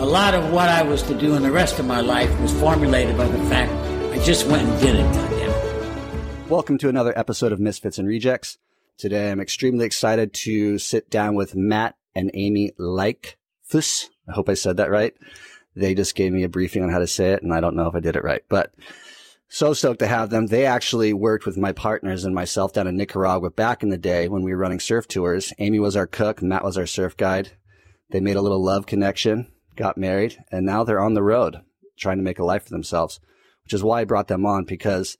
a lot of what I was to do in the rest of my life was formulated by the fact I just went and did it. Welcome to another episode of Misfits and Rejects. Today I'm extremely excited to sit down with Matt and Amy Leichfuss. I hope I said that right. They just gave me a briefing on how to say it, and I don't know if I did it right, but so stoked to have them. They actually worked with my partners and myself down in Nicaragua back in the day when we were running surf tours. Amy was our cook, Matt was our surf guide. They made a little love connection got married, and now they're on the road trying to make a life for themselves, which is why I brought them on because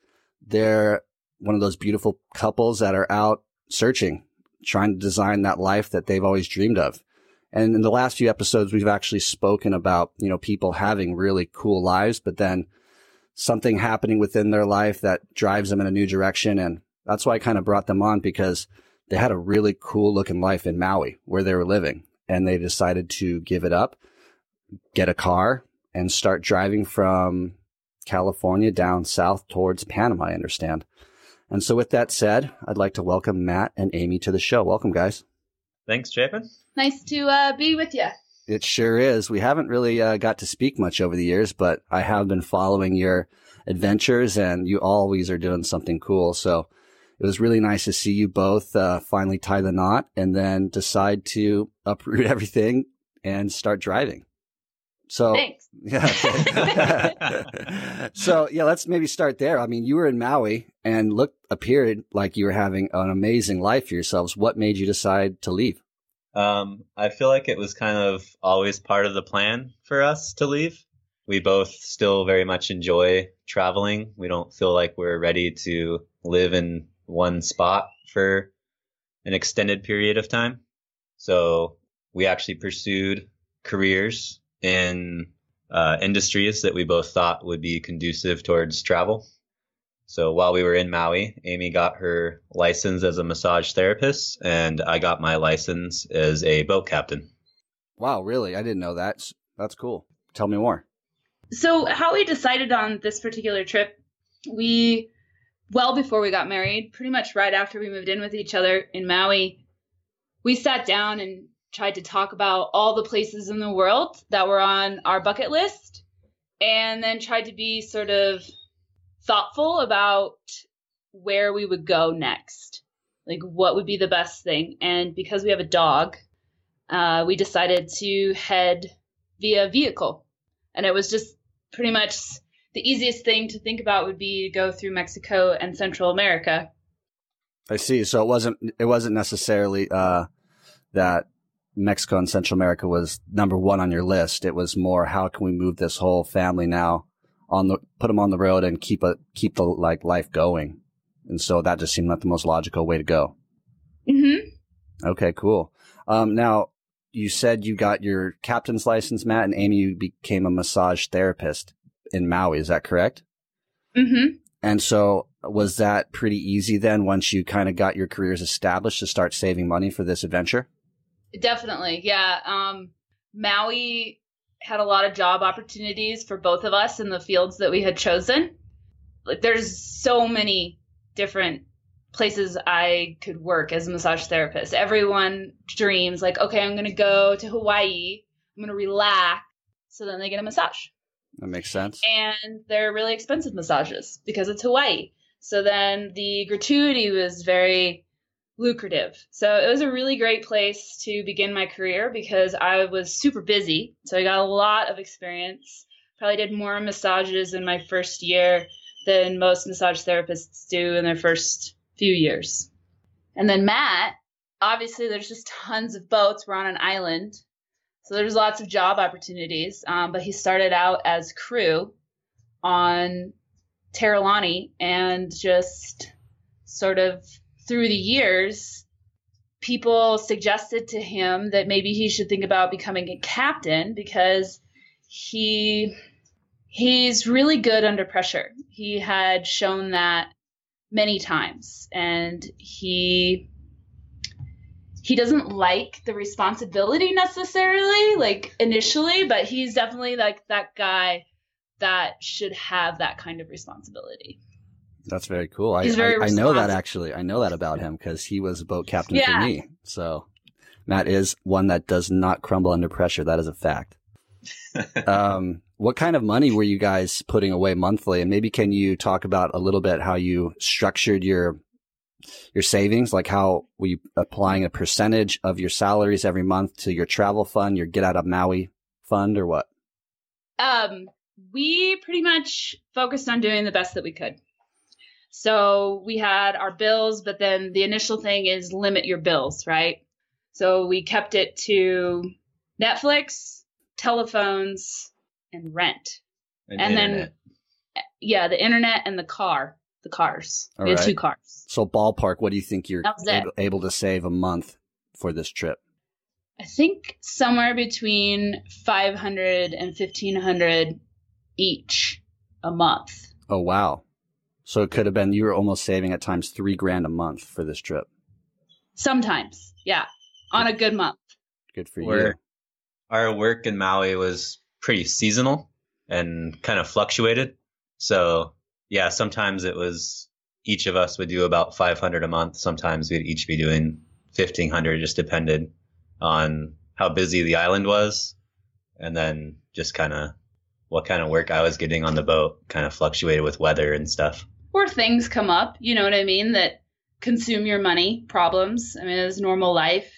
they're one of those beautiful couples that are out searching, trying to design that life that they've always dreamed of. And in the last few episodes, we've actually spoken about, you know, people having really cool lives, but then something happening within their life that drives them in a new direction. And that's why I kind of brought them on because they had a really cool looking life in Maui where they were living and they decided to give it up get a car and start driving from California down south towards Panama, I understand. And so with that said, I'd like to welcome Matt and Amy to the show. Welcome, guys. Thanks, Chapin. Nice to uh, be with you. It sure is. We haven't really uh, got to speak much over the years, but I have been following your adventures and you always are doing something cool. So it was really nice to see you both uh, finally tie the knot and then decide to uproot everything and start driving. So Thanks. yeah. so yeah, let's maybe start there. I mean, you were in Maui and looked appeared like you were having an amazing life for yourselves. What made you decide to leave? Um, I feel like it was kind of always part of the plan for us to leave. We both still very much enjoy traveling. We don't feel like we're ready to live in one spot for an extended period of time. So we actually pursued careers in uh, industries that we both thought would be conducive towards travel. So while we were in Maui, Amy got her license as a massage therapist, and I got my license as a boat captain. Wow, really? I didn't know that. That's cool. Tell me more. So, how we decided on this particular trip, we, well before we got married, pretty much right after we moved in with each other in Maui, we sat down and tried to talk about all the places in the world that were on our bucket list and then tried to be sort of thoughtful about where we would go next. Like, what would be the best thing? And because we have a dog, uh, we decided to head via vehicle. And it was just pretty much the easiest thing to think about would be to go through Mexico and Central America. I see. So it wasn't it wasn't necessarily uh, that Mexico and Central America was number one on your list. It was more how can we move this whole family now on the put them on the road and keep a keep the like life going. And so that just seemed like the most logical way to go. Mm-hmm. Okay, cool. Um, now you said you got your captain's license, Matt, and Amy, you became a massage therapist in Maui. Is that correct? Mm-hmm. And so was that pretty easy then once you kind of got your careers established to start saving money for this adventure? Definitely, yeah. Um, Maui had a lot of job opportunities for both of us in the fields that we had chosen. Like, there's so many different places I could work as a massage therapist. Everyone dreams like, okay, I'm going to go to Hawaii. I'm going to relax. So then they get a massage. That makes sense. And they're really expensive massages because it's Hawaii. So then the gratuity was very lucrative. So it was a really great place to begin my career because I was super busy. So I got a lot of experience. Probably did more massages in my first year than most massage therapists do in their first few years. And then Matt, obviously, there's just tons of boats. We're on an island. So there's lots of job opportunities. Um, but he started out as crew on Teralani and just sort of through the years, people suggested to him that maybe he should think about becoming a captain because he He's really good under pressure. He had shown that many times, and he he doesn't like the responsibility necessarily, like initially, but he's definitely like that guy that should have that kind of responsibility. That's very cool. I, very I, I know that actually. I know that about him because he was a boat captain Yeah. for me. So Matt is one that does not crumble under pressure. That is a fact. um, what kind of money were you guys putting away monthly? And maybe can you talk about a little bit how you structured your your savings? Like how were you applying a percentage of your salaries every month to your travel fund, your get out of Maui fund, or what? Um, we pretty much focused on doing the best that we could. So we had our bills, but then the initial thing is limit your bills, right? So we kept it to Netflix, telephones, and rent. And, And then-. Yeah, the internet and the car, the cars. All we had two cars. So ballpark, what do you think you're able to save a month for this trip? I think somewhere between 500 and 1500 each a month. Oh wow. So it could have been you were almost saving at times three grand a month for this trip. Sometimes, yeah, on a good month. Good for you. We're- our work in Maui was pretty seasonal and kind of fluctuated. So yeah, sometimes it was each of us would do about 500 a month. Sometimes we'd each be doing 1500. It just depended on how busy the island was. And then just kind of what kind of work I was getting on the boat kind of fluctuated with weather and stuff. Or things come up, you know what I mean, that consume your money, problems. I mean, it's normal life.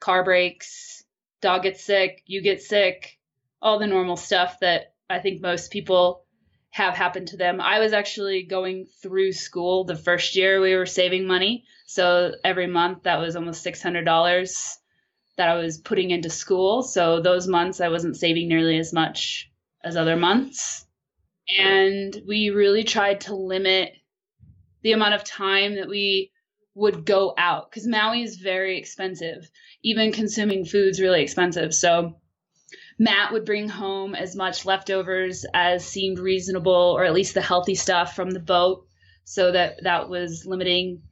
Car breaks, dog gets sick, you get sick, all the normal stuff that I think most people have happened to them. I was actually going through school the first year we were saving money. So every month that was almost $600 that I was putting into school. So those months I wasn't saving nearly as much as other months. And we really tried to limit the amount of time that we would go out because Maui is very expensive. Even consuming food's really expensive. So Matt would bring home as much leftovers as seemed reasonable, or at least the healthy stuff from the boat, so that that was limiting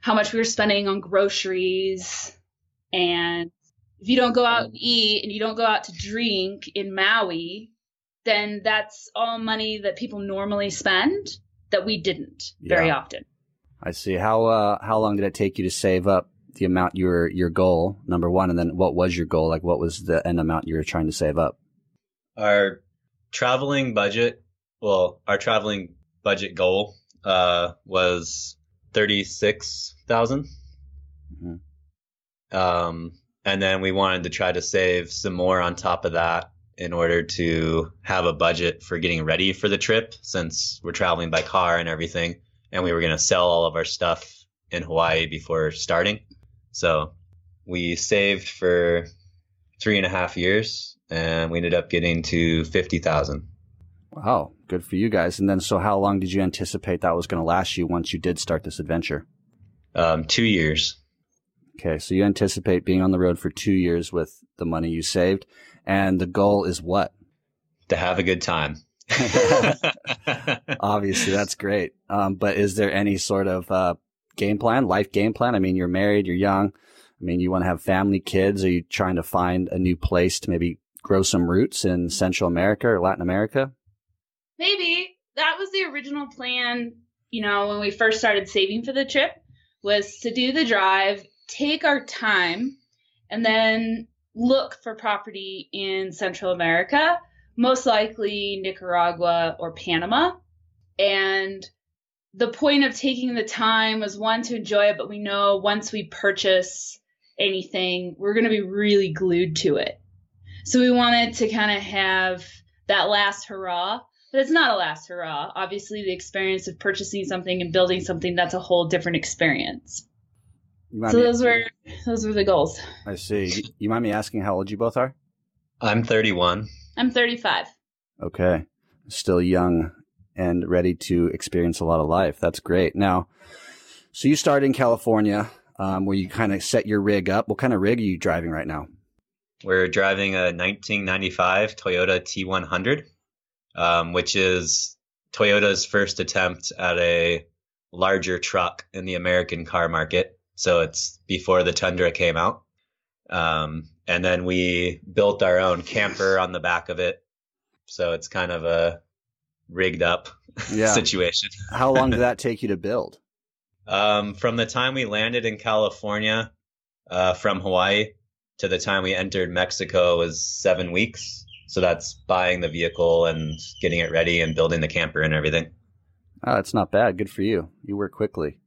how much we were spending on groceries. And if you don't go out and eat and you don't go out to drink in Maui, then that's all money that people normally spend that we didn't very often. I see. How uh how long did it take you to save up the amount your your goal, number one, and then what was your goal? Like what was the end amount you were trying to save up? Our traveling budget, well, our traveling budget goal uh, was thirty six thousand. Mhm. Um, and then we wanted to try to save some more on top of that in order to have a budget for getting ready for the trip, since we're traveling by car and everything, and we were going to sell all of our stuff in Hawaii before starting. So we saved for three and a half years, and we ended up getting to fifty thousand. Wow, good for you guys. And then so how long did you anticipate that was going to last you once you did start this adventure? Um, two years. Okay, so you anticipate being on the road for 2 years with the money you saved, and the goal is what? to have a good time. Obviously, that's great. Um, but is there any sort of uh, game plan, life game plan? I mean, you're married, you're young. I mean, you want to have family, kids. Are you trying to find a new place to maybe grow some roots in Central America or Latin America? Maybe that was the original plan, you know, when we first started saving for the trip was to do the drive, take our time, and then look for property in Central America, most likely Nicaragua or Panama. And the point of taking the time was one to enjoy it, but we know once we purchase anything, we're going to be really glued to it. So we wanted to kind of have that last hurrah but it's not a last hurrah. Obviously, the experience of purchasing something and building something that's a whole different experience. You mind So me- those were those were the goals. I see. You- You mind me asking how old you both are? I'm 31. I'm 35. Okay. Still young and ready to experience a lot of life. That's great. Now, so you started in California, um, where you kind of set your rig up. What kind of rig are you driving right now? We're driving a 1995 Toyota T100. um, which is Toyota's first attempt at a larger truck in the American car market. So it's before the Tundra came out. Um, and then we built our own camper on the back of it. So it's kind of a rigged up Yeah. situation. How long did that take you to build? Um, from the time we landed in California uh, from Hawaii to the time we entered Mexico was seven weeks. So that's buying the vehicle and getting it ready and building the camper and everything. Oh, that's not bad. Good for you. You work quickly.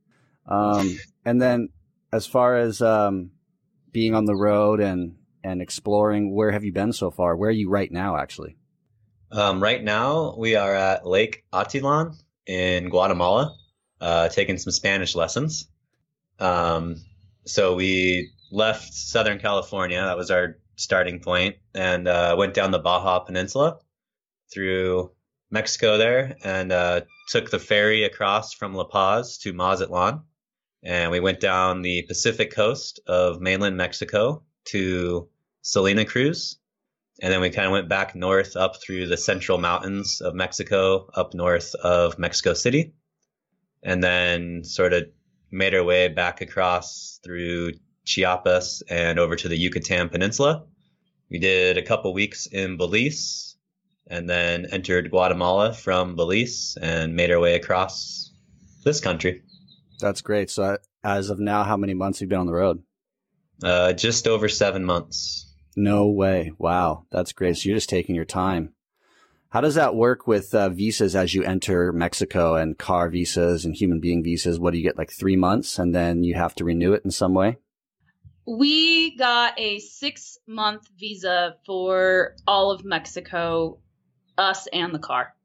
Um, and then as far as um, being on the road and and exploring, where have you been so far? Where are you right now, actually? Um, right now, we are at Lake Atitlan in Guatemala, uh, taking some Spanish lessons. Um, so we left Southern California. That was our starting point, and uh, went down the Baja Peninsula through Mexico there, and uh, took the ferry across from La Paz to Mazatlan. And we went down the Pacific coast of mainland Mexico to Salina Cruz, and then we kind of went back north up through the central mountains of Mexico, up north of Mexico City, and then sort of made our way back across through Chiapas and over to the Yucatan Peninsula. We did a couple weeks in Belize and then entered Guatemala from Belize and made our way across this country. That's great. So as of now, how many months you've you been on the road? Uh, just over seven months. No way. Wow. That's great. So you're just taking your time. How does that work with uh, visas as you enter Mexico and car visas and human being visas? What do you get like three months and then you have to renew it in some way? We got a six month visa for all of Mexico, us and the car.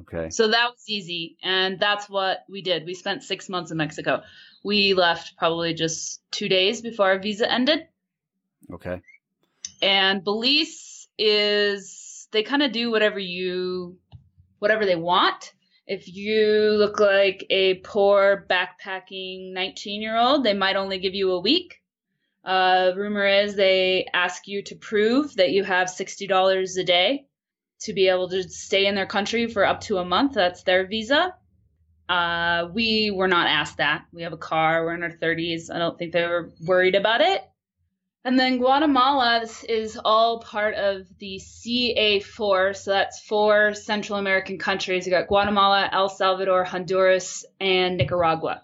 Okay. So that was easy. And that's what we did. We spent six months in Mexico. We left probably just two days before our visa ended. Okay. And Belize is, they kind of do whatever you, whatever they want. If you look like a poor backpacking 19 year old, they might only give you a week. Uh, rumor is they ask you to prove that you have $60 a day to be able to stay in their country for up to a month. That's their visa. Uh, we were not asked that. We have a car. We're in our 30s. I don't think they were worried about it. And then Guatemala is all part of the CA4. So that's four Central American countries. You got Guatemala, El Salvador, Honduras, and Nicaragua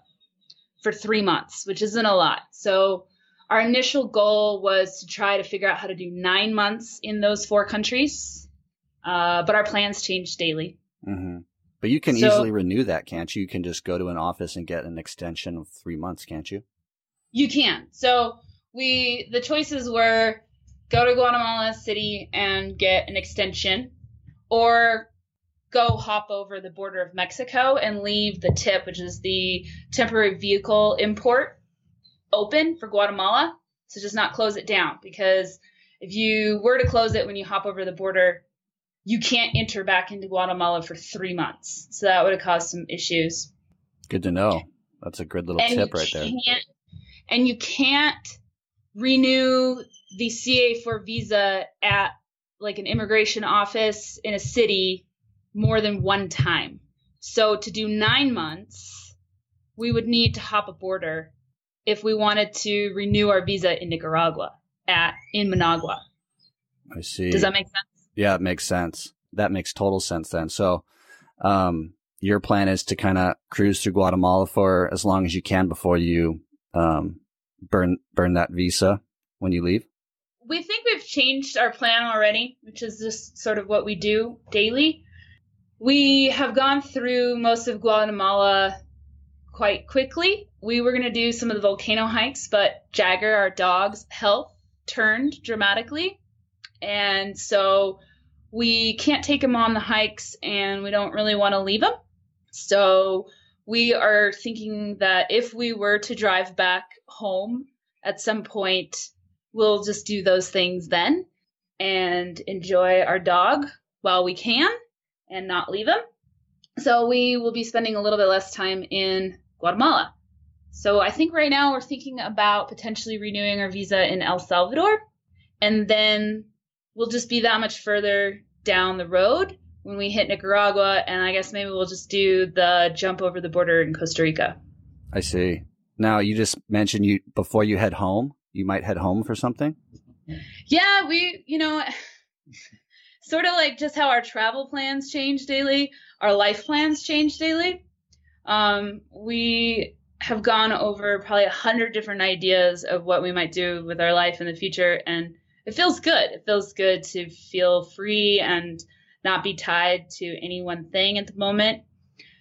for three months, which isn't a lot. So our initial goal was to try to figure out how to do nine months in those four countries. Uh, but our plans change daily. hmm But you can So- easily renew that, can't you? You can just go to an office and get an extension of three months, can't you? You can. So we the choices were go to Guatemala City and get an extension, or go hop over the border of Mexico and leave the tip, which is the temporary vehicle import, open for Guatemala. So just not close it down because if you were to close it when you hop over the border, you can't enter back into Guatemala for three months. So that would have caused some issues. Good to know. That's a good little and tip right there. and you can't renew the CA4 visa at like an immigration office in a city more than one time. So to do nine months, we would need to hop a border if we wanted to renew our visa in Nicaragua at in Managua. I see. Does that make sense? Yeah, it makes sense. That makes total sense then. So, um, your plan is to kind of cruise through Guatemala for as long as you can before you, um, burn, burn that visa when you leave. we think we've changed our plan already, which is just sort of what we do daily. We have gone through most of Guatemala quite quickly. We were going to do some of the volcano hikes, but Jagger, our dog's health turned dramatically. And so we can't take him on the hikes and we don't really want to leave him. So we are thinking that if we were to drive back home at some point, we'll just do those things then and enjoy our dog while we can and not leave him. So we will be spending a little bit less time in Guatemala. So I think right now we're thinking about potentially renewing our visa in El Salvador and then we'll just be that much further down the road when we hit Nicaragua, and I guess maybe we'll just do the jump over the border in Costa Rica. I see. Now you just mentioned you before you head home, you might head home for something. Yeah, we, you know, sort of like just how our travel plans change daily, our life plans change daily. Um, we have gone over probably a hundred different ideas of what we might do with our life in the future, and it feels good. It feels good to feel free and not be tied to any one thing at the moment.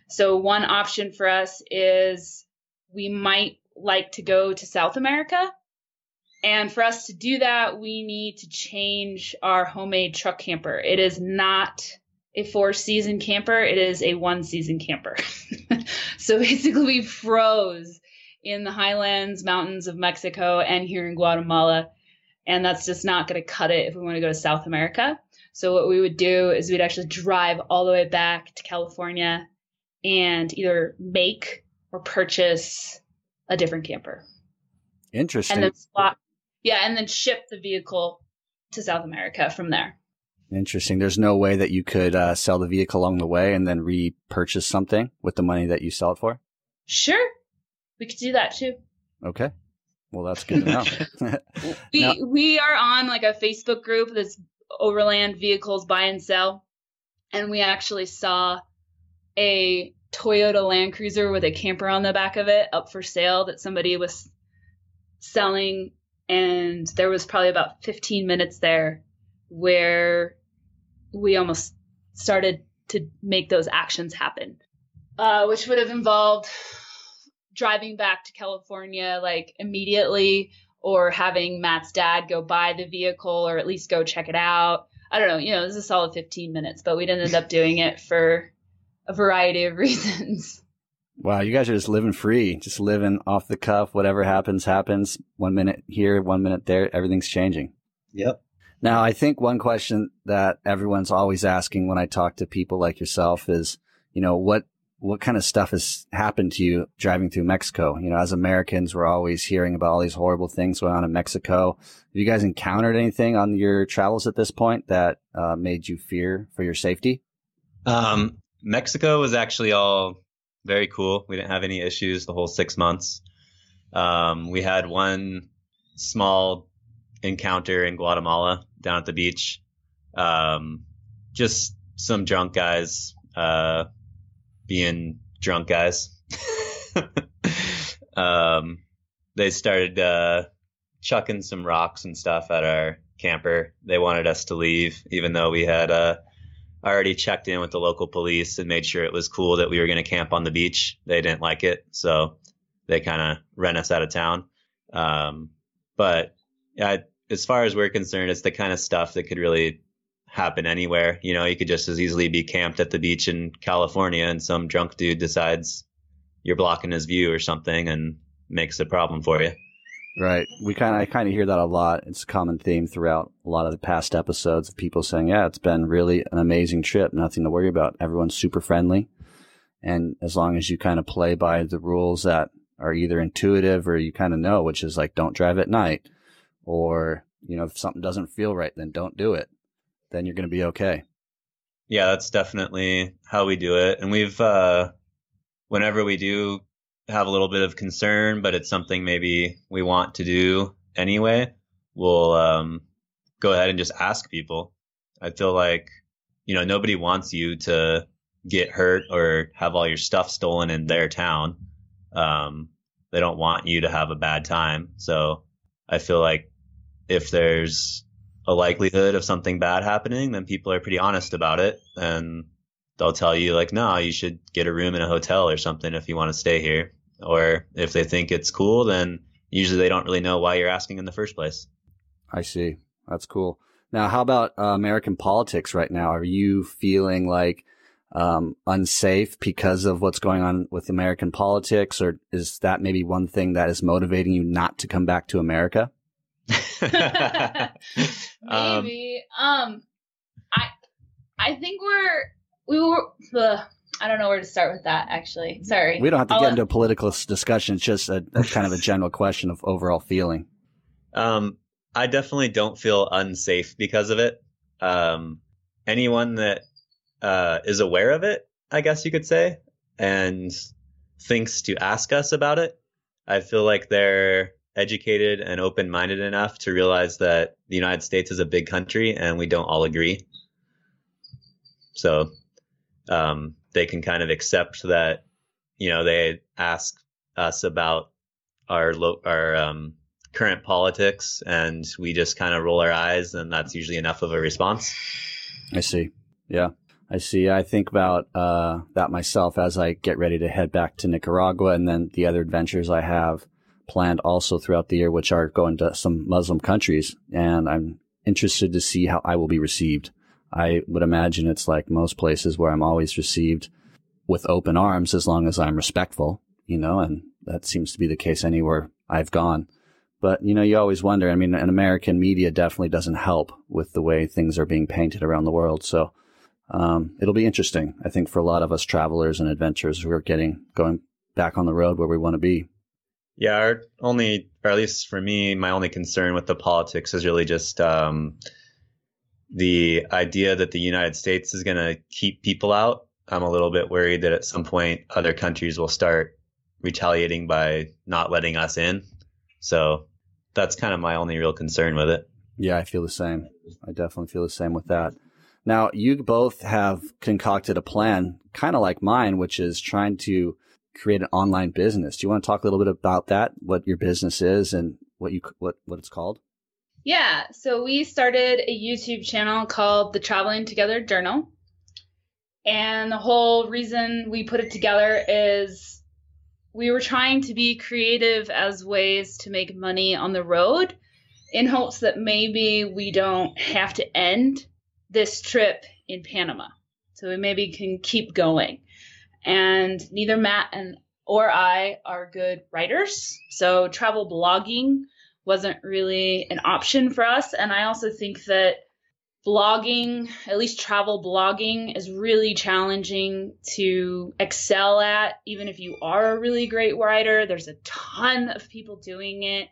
So one option for us is we might like to go to South America. And for us to do that, we need to change our homemade truck camper. It is not a four season camper, it is a one season camper. so basically, we froze in the highlands, mountains of Mexico, and here in Guatemala. And that's just not going to cut it if we want to go to South America. So, what we would do is we'd actually drive all the way back to California and either make or purchase a different camper. Interesting. And then swap, yeah, and then ship the vehicle to South America from there. Interesting. There's no way that you could uh, sell the vehicle along the way and then repurchase something with the money that you sell it for. Sure, we could do that too. Okay. Well, that's good to know. we Now- we are on like a Facebook group that's overland vehicles buy and sell, and we actually saw a Toyota Land Cruiser with a camper on the back of it up for sale that somebody was selling, and there was probably about 15 minutes there where we almost started to make those actions happen, uh, which would have involved driving back to California like immediately or having Matt's dad go buy the vehicle or at least go check it out. I don't know, you know, this is a solid 15 minutes, but we didn't end up doing it for a variety of reasons. wow, you guys are just living free, just living off the cuff. Whatever happens, happens. One minute here, one minute there. Everything's changing. Yep. Now, I think one question that everyone's always asking when I talk to people like yourself is, you know, what what kind of stuff has happened to you driving through Mexico? You know, as Americans, we're always hearing about all these horrible things going on in Mexico. Have you guys encountered anything on your travels at this point that uh, made you fear for your safety? Um, Mexico was actually all very cool. We didn't have any issues the whole six months. Um, we had one small encounter in Guatemala down at the beach. Um, just some drunk guys, uh, being drunk guys. um, they started, uh, chucking some rocks and stuff at our camper. They wanted us to leave, even though we had, uh, already checked in with the local police and made sure it was cool that we were going to camp on the beach. They didn't like it, so they kind of ran us out of town. Um, but yeah, as far as we're concerned, it's the kind of stuff that could really happen anywhere. You know, you could just as easily be camped at the beach in California and some drunk dude decides you're blocking his view or something and makes a problem for you. Right. We kind of, I kind of hear that a lot. It's a common theme throughout a lot of the past episodes of people saying, yeah, it's been really an amazing trip. Nothing to worry about. Everyone's super friendly. And as long as you kind of play by the rules that are either intuitive or you kind of know, which is like, don't drive at night or, you know, if something doesn't feel right, then don't do it. Then you're going to be okay. Yeah, that's definitely how we do it. And we've, uh, whenever we do have a little bit of concern, but it's something maybe we want to do anyway, we'll, um, go ahead and just ask people. I feel like, you know, nobody wants you to get hurt or have all your stuff stolen in their town. Um, they don't want you to have a bad time. So I feel like if there's a likelihood of something bad happening, then people are pretty honest about it and they'll tell you like, no, you should get a room in a hotel or something if you want to stay here. Or if they think it's cool, then usually they don't really know why you're asking in the first place. I see. That's cool. Now, how about uh, American politics right now? Are you feeling like um, unsafe because of what's going on with American politics, or is that maybe one thing that is motivating you not to come back to America? Um, Maybe. Um, I I think we're we were. Ugh, I don't know where to start with that. Actually, sorry. We don't have to I'll get let- into a political discussion. It's just a, a kind of a general question of overall feeling. Um, I definitely don't feel unsafe because of it. Um, anyone that uh, is aware of it, I guess you could say, and thinks to ask us about it. I feel like they're educated and open minded enough to realize that the United States is a big country and we don't all agree. So um, they can kind of accept that, you know, they ask us about our lo- our um, current politics and we just kind of roll our eyes and that's usually enough of a response. I see. Yeah. I see. I think about uh, that myself as I get ready to head back to Nicaragua and then the other adventures I have planned also throughout the year, which are going to some Muslim countries. And I'm interested to see how I will be received. I would imagine it's like most places where I'm always received with open arms as long as I'm respectful, you know, and that seems to be the case anywhere I've gone. But, you know, you always wonder. I mean, an American media definitely doesn't help with the way things are being painted around the world. So, um, it'll be interesting, I think, for a lot of us travelers and adventurers who are getting going back on the road where we want to be. Yeah, our only, or at least for me, my only concern with the politics is really just um, the idea that the United States is going to keep people out. I'm a little bit worried that at some point other countries will start retaliating by not letting us in. So that's kind of my only real concern with it. Yeah, I feel the same. I definitely feel the same with that. Now, you both have concocted a plan, kind of like mine, which is trying to create an online business. Do you want to talk a little bit about that? What your business is and what you what what it's called? Yeah, so we started a YouTube channel called The Traveling Together Journal. And the whole reason we put it together is we were trying to be creative as ways to make money on the road in hopes that maybe we don't have to end this trip in Panama. So we maybe can keep going and neither Matt and or I are good writers. So travel blogging wasn't really an option for us. And I also think that blogging, at least travel blogging, is really challenging to excel at, even if you are a really great writer. There's a ton of people doing it.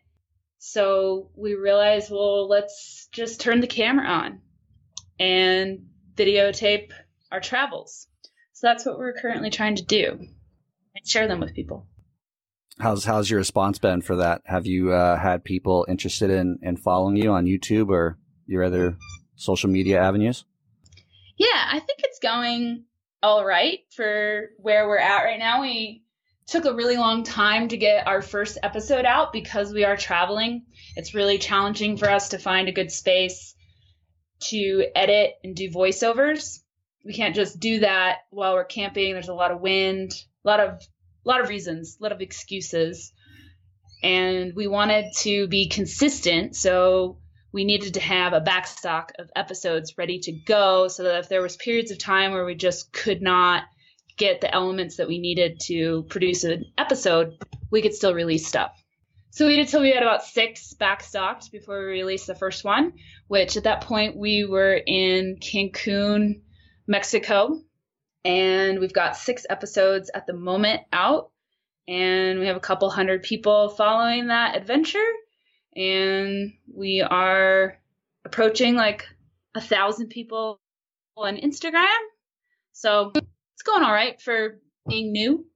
So we realized, well, let's just turn the camera on and videotape our travels. So that's what we're currently trying to do and share them with people. How's how's your response been for that? Have you uh, had people interested in in following you on YouTube or your other social media avenues? Yeah, I think it's going all right for where we're at right now. We took a really long time to get our first episode out because we are traveling. It's really challenging for us to find a good space to edit and do voiceovers we can't just do that while we're camping. There's a lot of wind, a lot of a lot of reasons, a lot of excuses. And we wanted to be consistent, so we needed to have a backstock of episodes ready to go so that if there was periods of time where we just could not get the elements that we needed to produce an episode, we could still release stuff. So we did till we had about six backstocked before we released the first one, which at that point we were in Cancun Mexico. And we've got six episodes at the moment out. And we have a couple hundred people following that adventure. And we are approaching like a thousand people on Instagram. So it's going all right for being new.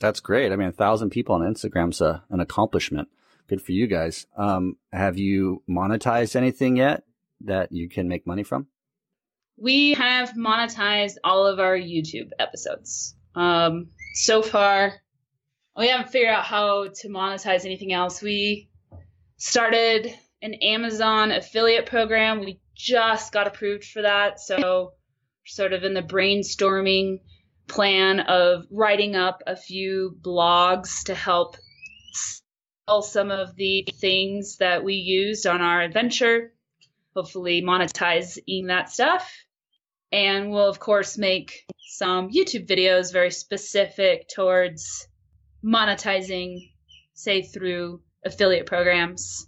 That's great. I mean, a thousand people on Instagram's a, an accomplishment. Good for you guys. Um, have you monetized anything yet that you can make money from? We have monetized all of our YouTube episodes. Um, so far, we haven't figured out how to monetize anything else. We started an Amazon affiliate program. We just got approved for that. So, sort of in the brainstorming plan of writing up a few blogs to help sell some of the things that we used on our adventure. Hopefully, monetizing that stuff. And we'll, of course, make some YouTube videos very specific towards monetizing, say, through affiliate programs.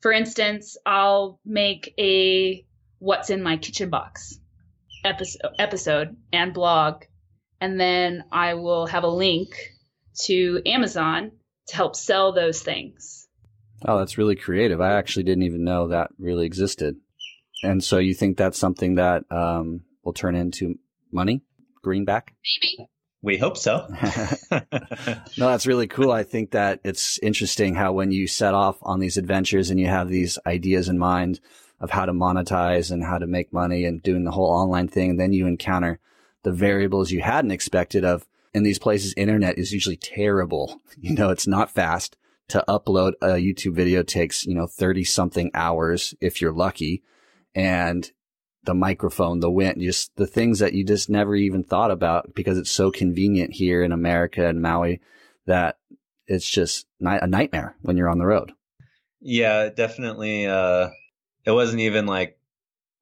For instance, I'll make a What's in My Kitchen Box episode, episode and blog, and then I will have a link to Amazon to help sell those things. Oh, that's really creative. I actually didn't even know that really existed. And so you think that's something that um, will turn into money, greenback. Maybe. We hope so. no, that's really cool. I think that it's interesting how when you set off on these adventures and you have these ideas in mind of how to monetize and how to make money and doing the whole online thing, and then you encounter the variables you hadn't expected of in these places, internet is usually terrible. You know, it's not fast to upload a YouTube video takes, you know, 30 something hours if you're lucky. And the microphone, the wind, just the things that you just never even thought about because it's so convenient here in America and Maui that it's just a nightmare when you're on the road. Yeah, definitely. Uh, it wasn't even like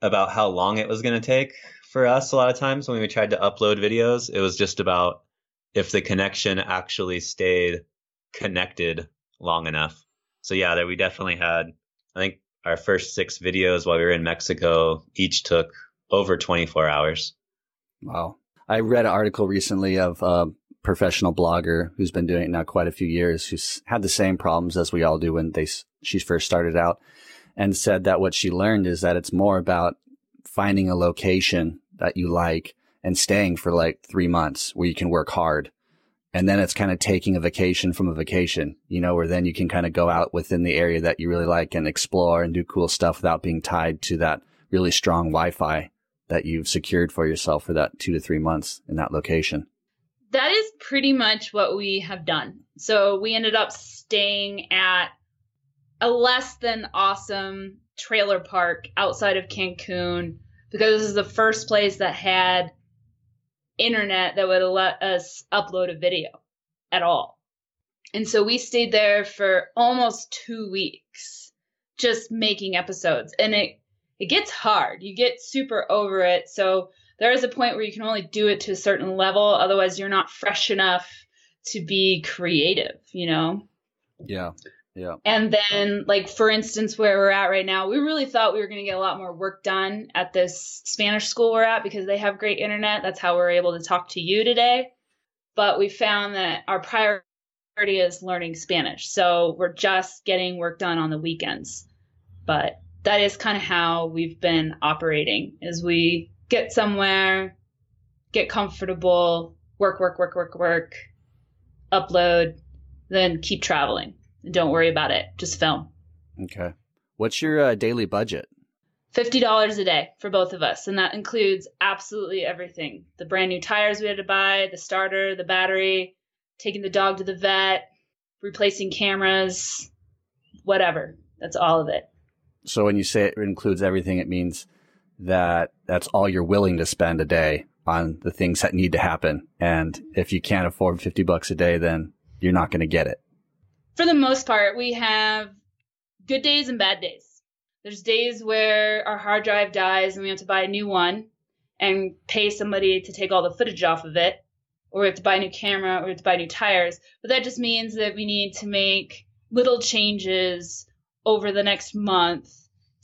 about how long it was going to take for us a lot of times when we tried to upload videos. It was just about if the connection actually stayed connected long enough. So yeah, that we definitely had, I think our first six videos while we were in Mexico each took over 24 hours. Wow. I read an article recently of a professional blogger who's been doing it now quite a few years, who's had the same problems as we all do when they, she first started out and said that what she learned is that it's more about finding a location that you like and staying for like three months where you can work hard and then it's kind of taking a vacation from a vacation, you know, where then you can kind of go out within the area that you really like and explore and do cool stuff without being tied to that really strong Wi-Fi that you've secured for yourself for that two to three months in that location. That is pretty much what we have done. So we ended up staying at a less than awesome trailer park outside of Cancun because this is the first place that had internet that would let us upload a video at all. And so we stayed there for almost two weeks just making episodes. And it it gets hard. You get super over it. So there is a point where you can only do it to a certain level. Otherwise you're not fresh enough to be creative, you know? Yeah. Yeah. And then, like, for instance, where we're at right now, we really thought we were going to get a lot more work done at this Spanish school we're at because they have great internet. That's how we're able to talk to you today. But we found that our priority is learning Spanish. So we're just getting work done on the weekends. But that is kind of how we've been operating is we get somewhere, get comfortable, work, work, work, work, work, upload, then keep traveling don't worry about it. Just film. Okay. What's your uh, daily budget? $50 a day for both of us. And that includes absolutely everything the brand new tires we had to buy, the starter, the battery, taking the dog to the vet, replacing cameras, whatever. That's all of it. So when you say it includes everything, it means that that's all you're willing to spend a day on the things that need to happen. And if you can't afford 50 bucks a day, then you're not going to get it for the most part, we have good days and bad days. There's days where our hard drive dies and we have to buy a new one and pay somebody to take all the footage off of it, or we have to buy a new camera, or we have to buy new tires. But that just means that we need to make little changes over the next month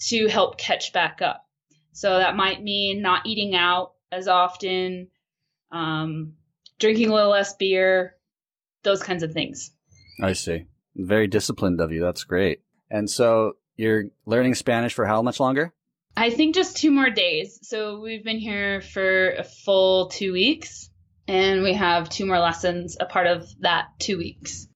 to help catch back up. So that might mean not eating out as often, um, drinking a little less beer, those kinds of things. I see. Very disciplined of you. That's great. And so you're learning Spanish for how much longer? I think just two more days. So we've been here for a full two weeks, and we have two more lessons a part of that two weeks.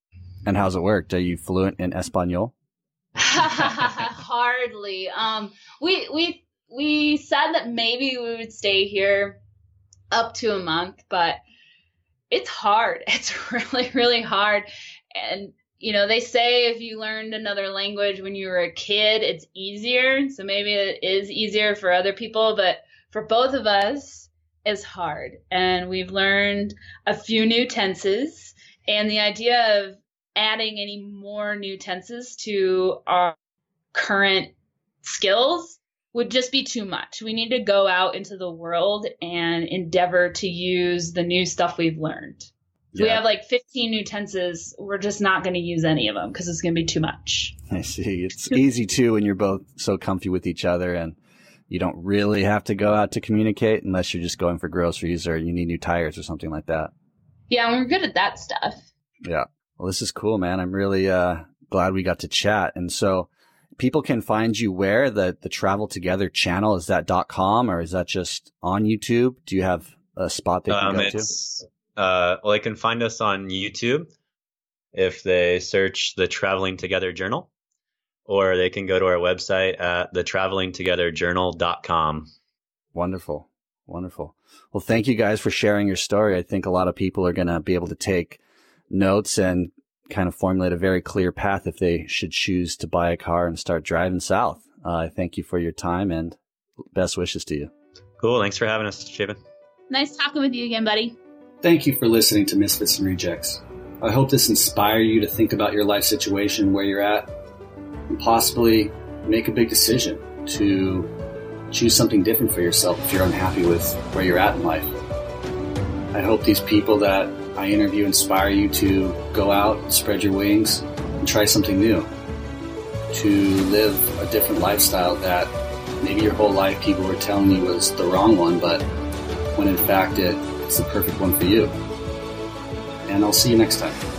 And how's it worked? Are you fluent in Espanol? Hardly. Um, we we we said that maybe we would stay here up to a month, but it's hard. It's really really hard, and you know, they say if you learned another language when you were a kid, it's easier. So maybe it is easier for other people, but for both of us, it's hard. And we've learned a few new tenses. And the idea of adding any more new tenses to our current skills would just be too much. We need to go out into the world and endeavor to use the new stuff we've learned. Yeah. We have like 15 new tenses. We're just not going to use any of them because it's going to be too much. I see. It's easy too when you're both so comfy with each other and you don't really have to go out to communicate unless you're just going for groceries or you need new tires or something like that. Yeah, we're good at that stuff. Yeah. Well, this is cool, man. I'm really uh, glad we got to chat. And so people can find you where the, the travel together channel is that dot com or is that just on YouTube? Do you have a spot they can Um, go to? It's uh, well, they can find us on YouTube if they search the Traveling Together Journal, or they can go to our website at thetravelingtogetherjournal.com. Wonderful. Wonderful. Well, thank you guys for sharing your story. I think a lot of people are going to be able to take notes and kind of formulate a very clear path if they should choose to buy a car and start driving south. Uh, I thank you for your time and best wishes to you. Cool. Thanks for having us, Chapin. Nice talking with you again, buddy. Thank you for listening to Misfits and Rejects. I hope this inspired you to think about your life situation, where you're at, and possibly make a big decision to choose something different for yourself if you're unhappy with where you're at in life. I hope these people that I interview inspire you to go out, spread your wings, and try something new. To live a different lifestyle that maybe your whole life people were telling you was the wrong one, but when in fact it, it's the perfect one for you. And I'll see you next time.